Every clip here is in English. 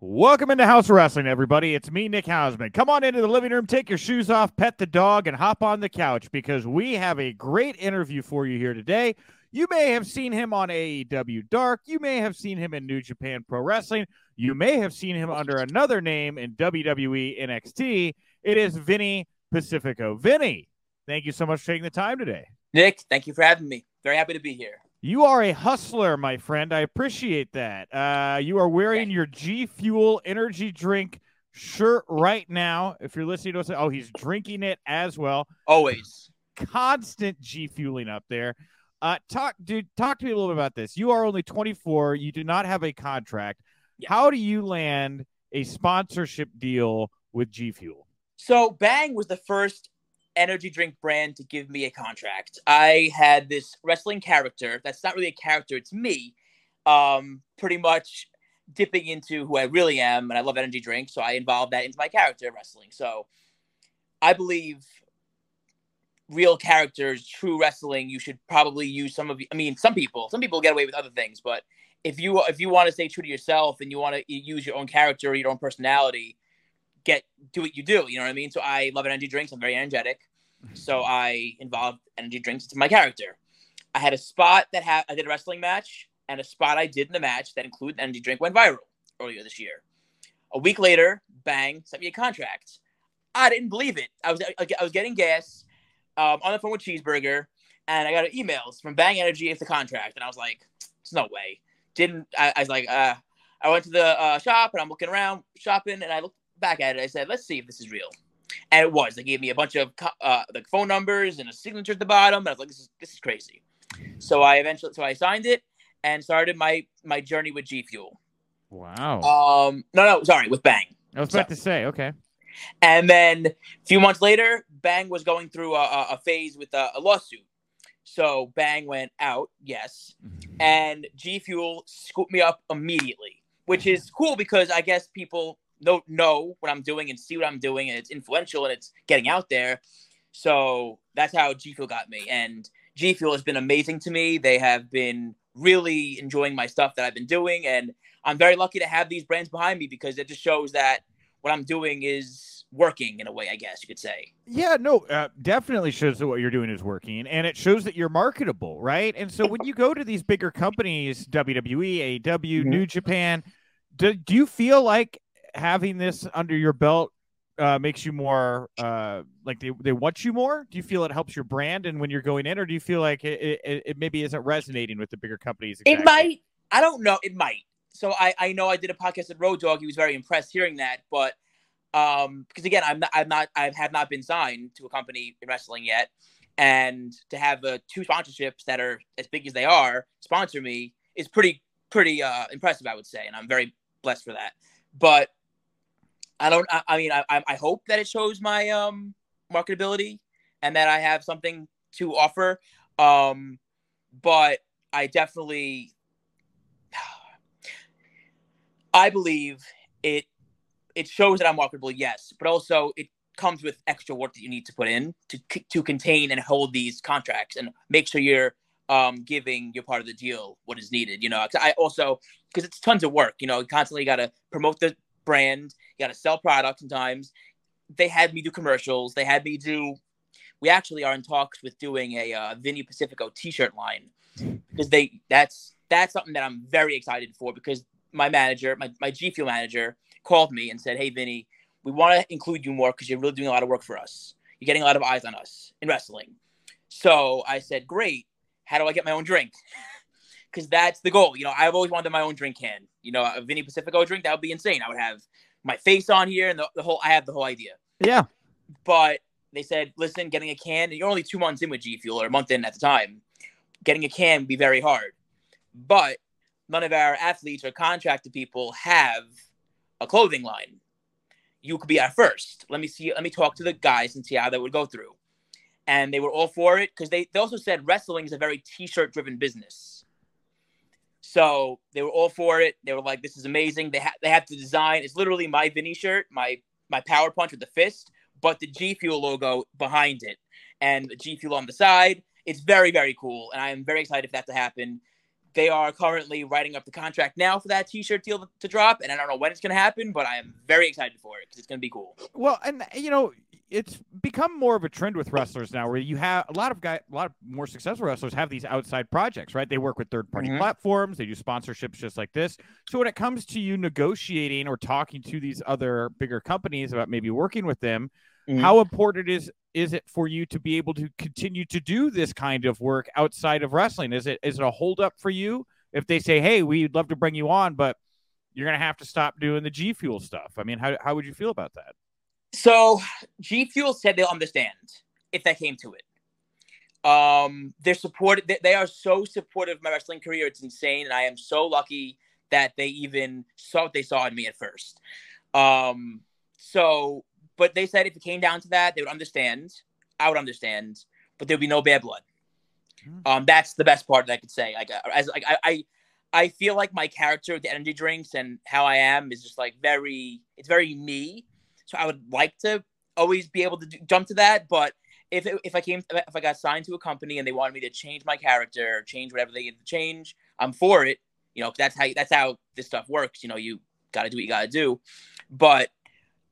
Welcome into Haus Wrestling, everybody. It's me, Nick Hausman. Come on into the living room, take your shoes off, pet the dog, and hop on the couch because we have a great interview for you here today. You may have seen him on AEW Dark. You may have seen him in New Japan Pro Wrestling. You may have seen him under another name in WWE NXT. It is Vinny Pacifico. Vinny, thank you so much for taking the time today. Nick, thank you for having me. Very happy to be here. You are a hustler, my friend. I appreciate that. Uh, you are wearing your G Fuel energy drink shirt right now. If you're listening to us, oh, he's drinking it as well. Always. Constant G Fueling up there. Uh, talk, dude, talk to me a little bit about this. You are only 24. You do not have a contract. Yeah. How do you land a sponsorship deal with G Fuel? So Bang was the first energy drink brand to give me a contract. I had this wrestling character that's not really a character, it's me. Um, pretty much dipping into who I really am, and I love energy drinks, so I involved that into my character wrestling. So I believe real characters, true wrestling, you should probably use some of I mean, some people, some people get away with other things, but if you if you want to stay true to yourself and you want to use your own character, your own personality, get do what you do. You know what I mean? So I love energy drinks. I'm very energetic. So I involved energy drinks into my character. I had a spot that had I did a wrestling match, and a spot I did in the match that included energy drink went viral earlier this year. A week later, bang, sent me a contract. I didn't believe it. I was I was getting gas um, on the phone with Cheeseburger, and I got emails from Bang Energy it's the contract, and I was like, "There's no way." Didn't I, I was like, uh, I went to the uh, shop and I'm looking around shopping, and I looked back at it. I said, "Let's see if this is real." And it was. They gave me a bunch of uh, the phone numbers and a signature at the bottom. And I was like, "This is this is crazy." So I eventually, so I signed it and started my my journey with G Fuel. Wow. Um, no, no, sorry, with Bang. I was about to say, okay. And then a few months later, Bang was going through a, a, a phase with a, a, lawsuit. So Bang went out, yes, and G Fuel scooped me up immediately, which is cool because I guess people know know what I'm doing and see what I'm doing, and it's influential and it's getting out there. So that's how G Fuel got me, and G Fuel has been amazing to me. They have been really enjoying my stuff that I've been doing, and I'm very lucky to have these brands behind me because it just shows that what I'm doing is working in a way, I guess you could say. Yeah, no, uh, definitely shows that what you're doing is working, and it shows that you're marketable, right? And so when you go to these bigger companies, WWE, AEW, mm-hmm. New Japan, do, do you feel like having this under your belt uh, makes you more uh, like they, they want you more? Do you feel it helps your brand and when you're going in, or do you feel like it, it, it maybe isn't resonating with the bigger companies? Exactly? It might. I don't know. It might so I, I know I did a podcast at Road Dog. He was very impressed hearing that, but um, because again, I'm not, I'm not, I have not been signed to a company in wrestling yet, and to have uh, two sponsorships that are as big as they are sponsor me is pretty, pretty uh, impressive, I would say, and I'm very blessed for that. But I don't, I, I mean, I, I hope that it shows my um marketability and that I have something to offer. Um, but I definitely I believe it it shows that I'm marketable, yes, but also it comes with extra work that you need to put in to to contain and hold these contracts and make sure you're um, giving your part of the deal what is needed. You know, I also because it's tons of work. You know, constantly got to promote the brand. You got to sell products. Sometimes they had me do commercials. They had me do. We actually are in talks with doing a uh, Vinny Pacifico T-shirt line because they that's that's something that I'm very excited for because my manager, my, my G Fuel manager, called me and said, Hey, Vinny, we want to include you more because you're really doing a lot of work for us. You're getting a lot of eyes on us in wrestling. So I said, Great. How do I get my own drink? Because that's the goal. You know, I've always wanted my own drink can. You know, a Vinny Pacifico drink, that would be insane. I would have my face on here and the, the whole, I have the whole idea. Yeah. But they said, listen, getting a can, And you're only two months in with G Fuel or a month in at the time. Getting a can would be very hard. But none of our athletes or contracted people have a clothing line. You could be our first. Let me see. Let me talk to the guys and see how that would go through. And they were all for it because they, they also said wrestling is a very t-shirt driven business. So they were all for it. They were like, "This is amazing." They ha- they have to design. It's literally my Vinny shirt, my my power punch with the fist, but the G Fuel logo behind it, and the G Fuel on the side. It's very very cool, and I am very excited for that to happen. They are currently writing up the contract now for that T-shirt deal to drop, and I don't know when it's going to happen, but I am very excited for it because it's going to be cool. Well, and you know, it's become more of a trend with wrestlers now, where you have a lot of guy, a lot of more successful wrestlers have these outside projects, right? They work with third-party Mhm. platforms, they do sponsorships just like this. So when it comes to you negotiating or talking to these other bigger companies about maybe working with them, Mhm. how important is is it for you to be able to continue to do this kind of work outside of wrestling? Is it is it a holdup for you if they say, "Hey, we'd love to bring you on, but you're going to have to stop doing the G Fuel stuff"? I mean, how how would you feel about that? So G Fuel said they'll understand if that came to it. Um, they're supported. They, they are so supportive of my wrestling career. It's insane, and I am so lucky that they even saw what they saw in me at first. Um, so, but they said if it came down to that, they would understand. I would understand, but there'd be no bad blood. Hmm. Um, that's the best part that I could say. Like, uh, as like I, I, I feel like my character with the energy drinks and how I am is just like very. It's very me. So I would like to always be able to do, jump to that, but if it, if I came if I got signed to a company and they wanted me to change my character, change whatever they need to change, I'm for it. You know, that's how that's how this stuff works. You know, you got to do what you got to do. But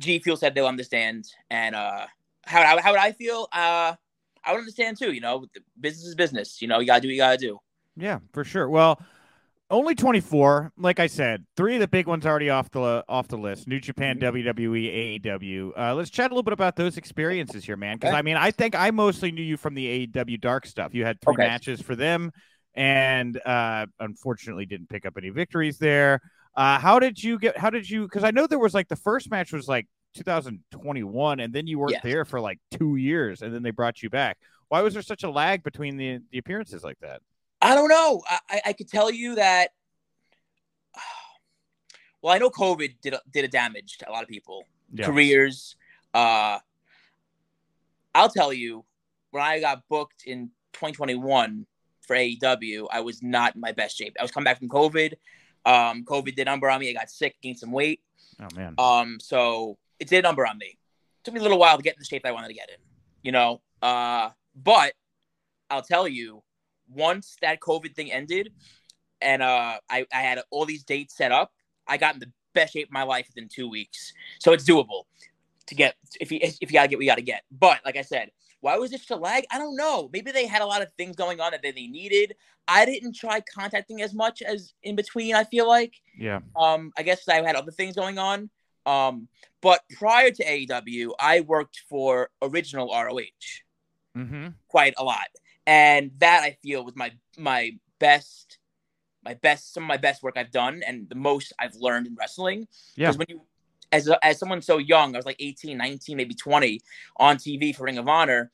G Fuel said they'll understand, and uh, how how, would I feel? Uh, I would understand too. You know, business is business. You know, you got to do what you got to do. Yeah, for sure. Well, only 24. Like I said, three of the big ones already off the off the list: New Japan, WWE, AEW. Uh, let's chat a little bit about those experiences here, man. Because Okay. I mean, I think I mostly knew you from the AEW Dark stuff. You had three Okay. matches for them, and uh, unfortunately didn't pick up any victories there. Uh, how did you get? How did you? Because I know there was like the first match was like 2021, and then you weren't Yes. there for like two years, and then they brought you back. Why was there such a lag between the the appearances like that? I don't know. I, I, I could tell you that. Well, I know COVID did a, did a damage to a lot of people. Careers. Uh, I'll tell you, when I got booked in 2021 for AEW, I was not in my best shape. I was coming back from COVID. Um, COVID did number on me. I got sick, gained some weight. Oh man. Um, so it did number on me. took me a little while to get in the shape I wanted to get in, you know. Uh, but I'll tell you, once that COVID thing ended, and uh, I, I had all these dates set up, I got in the best shape of my life within two weeks. So it's doable to get if you if you gotta get what you gotta get. But like I said, why was it such a lag? I don't know. Maybe they had a lot of things going on that they they needed. I didn't try contacting as much as in between. I feel like. yeah. Um, I guess I had other things going on. Um, but prior to AEW, I worked for original ROH Mm-hmm. quite a lot, and that I feel was my my best, my best, some of my best work I've done, and the most I've learned in wrestling. Yeah. Because when you, as a, as someone so young, I was like 18, 19, maybe 20, on TV for Ring of Honor,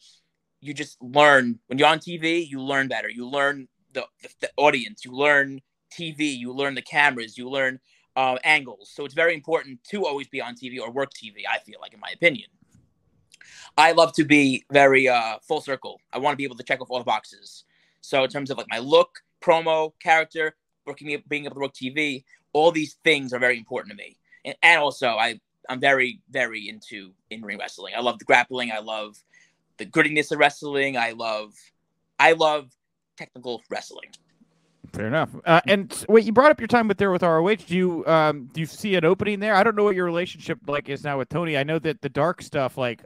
you just learn when you're on TV, you learn better. You learn the the, the audience, you learn TV, you learn the cameras, you learn uh, angles. So it's very important to always be on TV or work TV. I feel like, in my opinion. I love to be very uh, full circle. I want to be able to check off all the boxes. So in terms of like my look, promo, character, working, being able to work TV, all these things are very important to me. And, and also, I I'm very very into in ring wrestling. I love the grappling. I love the grittiness of wrestling. I love I love technical wrestling. Fair enough. Uh, and wait, you brought up your time with there with ROH. Do you um do you see an opening there? I don't know what your relationship like is now with Tony. I know that the dark stuff, like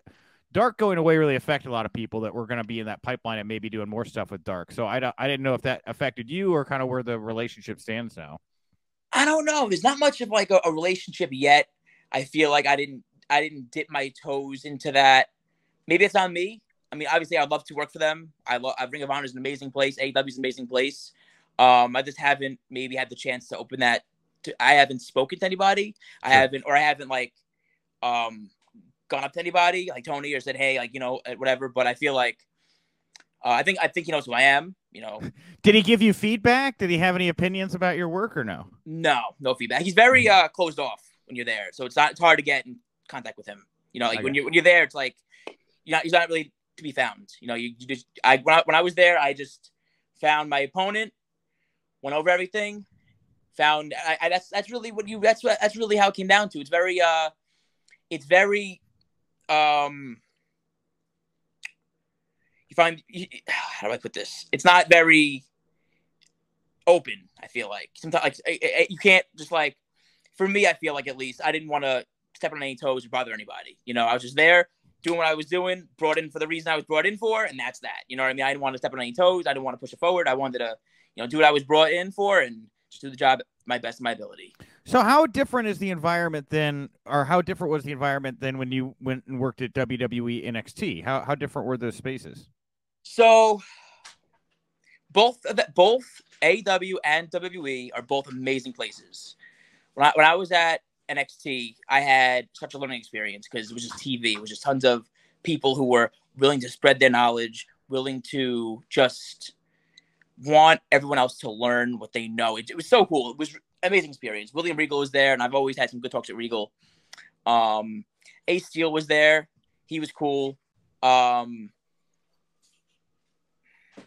dark going away, really affected a lot of people that were going to be in that pipeline and maybe doing more stuff with dark. So I don't, I didn't know if that affected you or kind of where the relationship stands now. I don't know. There's not much of like a, a relationship yet. I feel like I didn't I didn't dip my toes into that. Maybe it's on me. I mean, obviously, I'd love to work for them. I love Ring of Honor is an amazing place. AEW is an amazing place. Um, I just haven't maybe had the chance to open that. To, I haven't spoken to anybody. I haven't, or I haven't like, um, gone up to anybody like Tony or said, hey, like you know, uh, whatever. But I feel like, uh, I think I think he knows who I am. You know, Did he give you feedback? Did he have any opinions about your work or no? no, no feedback. He's very uh closed off. when you're there. So it's not it's hard to get in contact with him. You know, like when you when you're there, it's like you're not he's not really to be found. You know, you, you just I when, I when I was there, I just found my opponent, went over everything, found I, I that's that's really what you that's what that's really how it came down to. It's very uh it's very um you find how do I put this? It's not very open. I feel like sometimes like you can't just like for me. I feel like at least I didn't want to step on any toes or bother anybody. You know, I was just there doing what I was doing, brought in for the reason I was brought in for, and that's that. You know what I mean? I didn't want to step on any toes. I didn't want to push it forward. I wanted to, you know, do what I was brought in for and just do the job my best of my ability. So how different is the environment then, or how different was the environment than when you went and worked at WWE NXT? How how different were those spaces? So both that both AW and WWE are both amazing places. When I, when I was at NXT, I had such a learning experience because it was just TV. It was just tons of people who were willing to spread their knowledge, willing to just want everyone else to learn what they know. It, it was so cool. It was amazing experience. William Regal was there, and I've always had some good talks at Regal. Um, Ace Steel was there. He was cool. Um,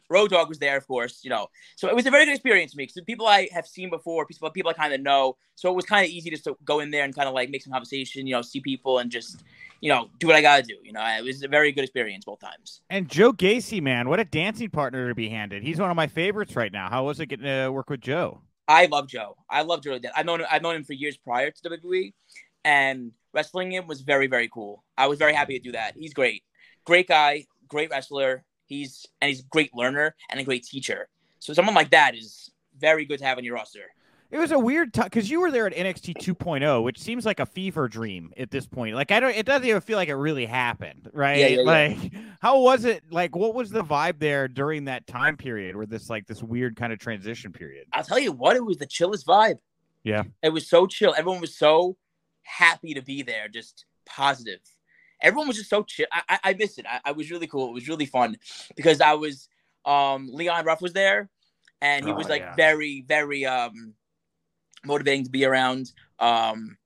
Road Dog was there, of course, you know. So it was a very good experience for me because people I have seen before, people people I kind of know. So it was kind of easy just to go in there and kind of like make some conversation, you know, see people and just, you know, do what I got to do. You know, it was a very good experience both times. And Joe Gacy, man, what a dancing partner to be handed. He's one of my favorites right now. How was it getting to work with Joe? I love Joe. I love Joe. I've known I've known him for years prior to WWE, and wrestling him was very very cool. I was very happy to do that. He's great, great guy, great wrestler. He's and he's a great learner and a great teacher. So someone like that is very good to have on your roster. It was a weird time because you were there at NXT 2.0, which seems like a fever dream at this point. Like I don't, it doesn't even feel like it really happened, right? Yeah, yeah, like, yeah. how was it? Like, what was the vibe there during that time period, where this like this weird kind of transition period? I'll tell you what, it was the chillest vibe. Yeah, it was so chill. Everyone was so happy to be there, just positive everyone was just so chill. I, I, I missed it. I, I, was really cool. It was really fun because I was um Leon Ruff was there and he oh, was like yeah. very, very um motivating to be around. Um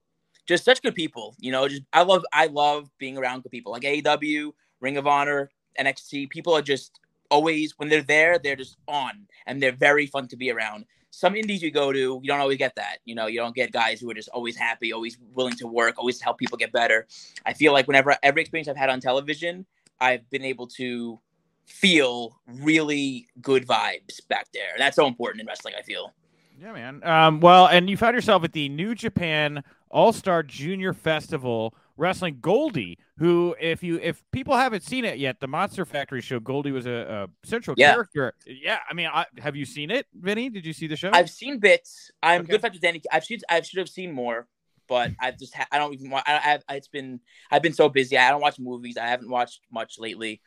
just such good people, you know, just I love I love being around good people like AEW, Ring of Honor, NXT. People are just always when they're there, they're just on and they're very fun to be around some indies you go to, you don't always get that. You know, you don't get guys who are just always happy, always willing to work, always help people get better. I feel like whenever every experience I've had on television, I've been able to feel really good vibes back there. That's so important in wrestling, I feel. Yeah, man. Um, well, and you found yourself at the New Japan All Star Junior Festival wrestling Goldie, who, if you if people haven't seen it yet, the Monster Factory show, Goldie was a, a central yeah. character. Yeah, I mean, I, have you seen it, Vinny? Did you see the show? I've seen bits. I'm okay. good friends with Danny. I've seen, I should have seen more, but I've just ha- I don't even want. I, have it's been I've been so busy. I don't watch movies. I haven't watched much lately.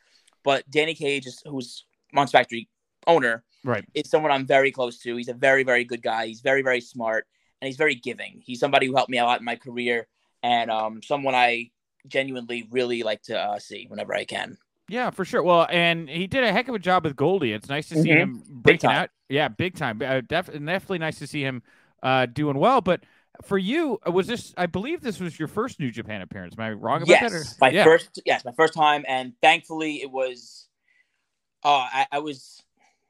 But Danny Cage, is, who's Monster Factory owner, right, is someone I'm very close to. He's a very very good guy. He's very very smart and he's very giving. He's somebody who helped me a lot in my career and um, someone I genuinely really like to uh, see whenever I can. Yeah, for sure. Well, and he did a heck of a job with Goldie. It's nice to see mm-hmm. him breaking out. Yeah, big time. Uh, def- definitely nice to see him uh, doing well. But for you, uh, was this? I believe this was your first New Japan appearance. Am I wrong about yes, that? Yes, my yeah. first. Yes, my first time, and thankfully it was. Uh, I, I was.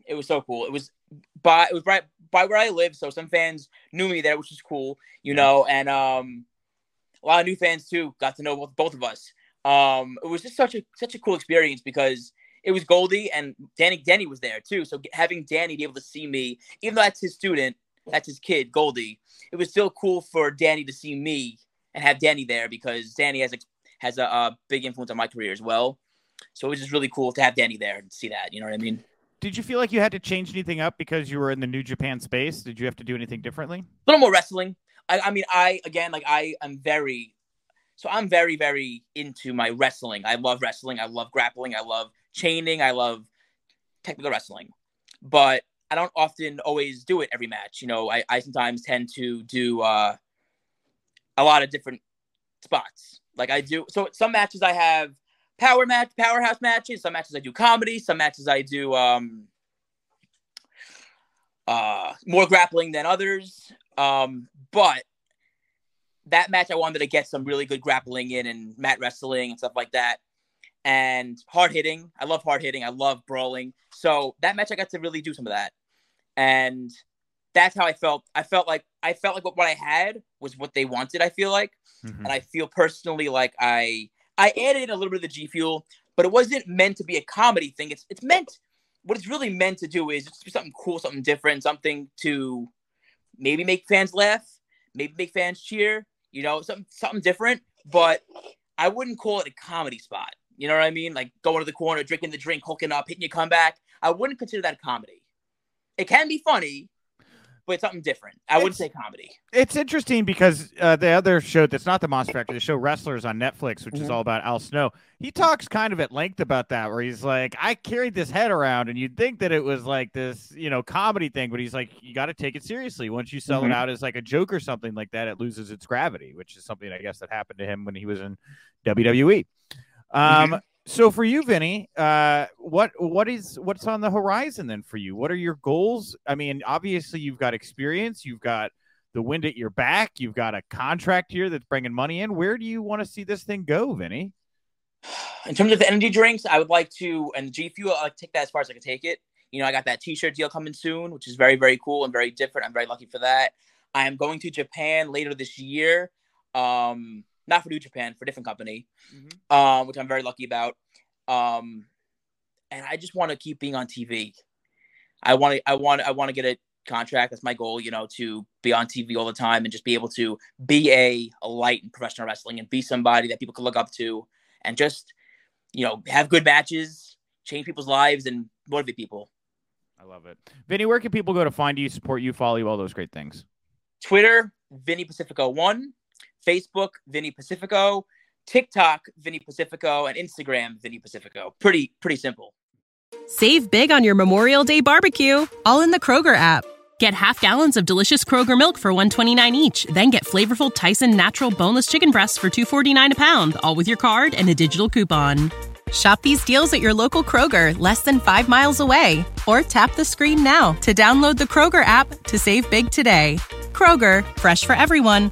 It was so cool. It was by it was right by where I live, so some fans knew me there, which was cool, you know, and um a lot of new fans too got to know both, both of us. Um, it was just such a such a cool experience because it was Goldie and Danny Danny was there too. So having Danny be able to see me, even though that's his student, that's his kid, Goldie, it was still cool for Danny to see me and have Danny there because Danny has a has a, a big influence on my career as well. So it was just really cool to have Danny there and see that. You know what I mean? Did you feel like you had to change anything up because you were in the New Japan space? Did you have to do anything differently? A little more wrestling. I, I mean, I again, like I am very, so I'm very, very into my wrestling. I love wrestling. I love grappling. I love chaining. I love technical wrestling, but I don't often always do it every match. You know, I, I sometimes tend to do uh, a lot of different spots. Like I do, so some matches I have power match, powerhouse matches. Some matches I do comedy. Some matches I do um, uh, more grappling than others. Um, but that match I wanted to get some really good grappling in and mat wrestling and stuff like that. And hard hitting. I love hard hitting. I love brawling. So that match I got to really do some of that. And that's how I felt. I felt like I felt like what, what I had was what they wanted, I feel like. Mm-hmm. And I feel personally like I I added in a little bit of the G Fuel, but it wasn't meant to be a comedy thing. It's it's meant what it's really meant to do is just something cool, something different, something to maybe make fans laugh, maybe make fans cheer, you know, something something different. But I wouldn't call it a comedy spot. You know what I mean? Like going to the corner, drinking the drink, hooking up, hitting your comeback. I wouldn't consider that comedy. It can be funny, but something different. I wouldn't say comedy. It's interesting because uh, the other show that's not the Monster Factory, the show Wrestlers on Netflix, which mm-hmm. is all about Al Snow, he talks kind of at length about that, where he's like, I carried this head around, and you'd think that it was like this, you know, comedy thing, but he's like, you got to take it seriously. Once you sell mm-hmm. it out as like a joke or something like that, it loses its gravity, which is something I guess that happened to him when he was in WWE. Um, mm-hmm. So for you, Vinny, uh, what what is what's on the horizon then for you? What are your goals? I mean, obviously you've got experience, you've got the wind at your back, you've got a contract here that's bringing money in. Where do you want to see this thing go, Vinny? In terms of the energy drinks, I would like to, and G Fuel, I take that as far as I can take it. You know, I got that T-shirt deal coming soon, which is very very cool and very different. I'm very lucky for that. I am going to Japan later this year. Um, not for New Japan, for a different company, mm-hmm. um, which I'm very lucky about. Um, and I just want to keep being on TV. I want to, I want, I want to get a contract. That's my goal, you know, to be on TV all the time and just be able to be a, a light in professional wrestling and be somebody that people can look up to and just, you know, have good matches, change people's lives, and motivate people. I love it. Vinny, where can people go to find you, support you, follow you, all those great things? Twitter, Vinny Pacifico one. Facebook, Vinny Pacifico, TikTok, Vinny Pacifico, and Instagram, Vinny Pacifico. Pretty, pretty simple. Save big on your Memorial Day barbecue, all in the Kroger app. Get half gallons of delicious Kroger milk for 129 each, then get flavorful Tyson natural boneless chicken breasts for 249 a pound, all with your card and a digital coupon. Shop these deals at your local Kroger, less than 5 miles away, or tap the screen now to download the Kroger app to save big today. Kroger, fresh for everyone.